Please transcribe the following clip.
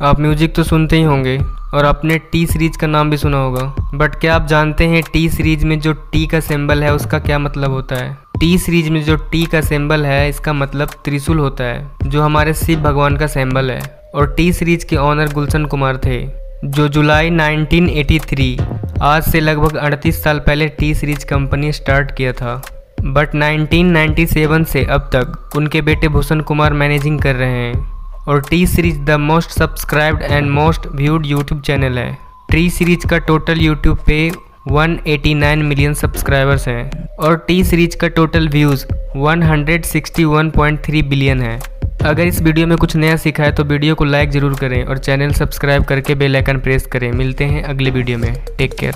आप म्यूज़िक तो सुनते ही होंगे, और आपने टी सीरीज़ का नाम भी सुना होगा। बट क्या आप जानते हैं टी सीरीज़ में जो टी का सिंबल है, उसका क्या मतलब होता है? टी सीरीज़ में जो टी का सिंबल है, इसका मतलब त्रिशूल होता है, जो हमारे शिव भगवान का सिंबल है। और टी सीरीज़ के ऑनर गुलशन कुमार थे, जो जुलाई 1983 आज से लगभग 38 साल पहले टी सीरीज़ कंपनी स्टार्ट किया था। बट 1997 से अब तक, उनके बेटे भूषण कुमार मैनेजिंग कर रहे हैं। और T series the most subscribed and most viewed YouTube channel है। टी सीरीज़ का टोटल यूट्यूब पे 189 मिलियन सब्सक्राइबर्स हैं और टी सीरीज़ का टोटल व्यूज़ 161.3 बिलियन है। अगर इस वीडियो में कुछ नया सीखा है तो वीडियो को लाइक ज़रूर करें और चैनल सब्सक्राइब करके बेल आइकन प्रेस करें। मिलते हैं अगले वीडियो में। Take care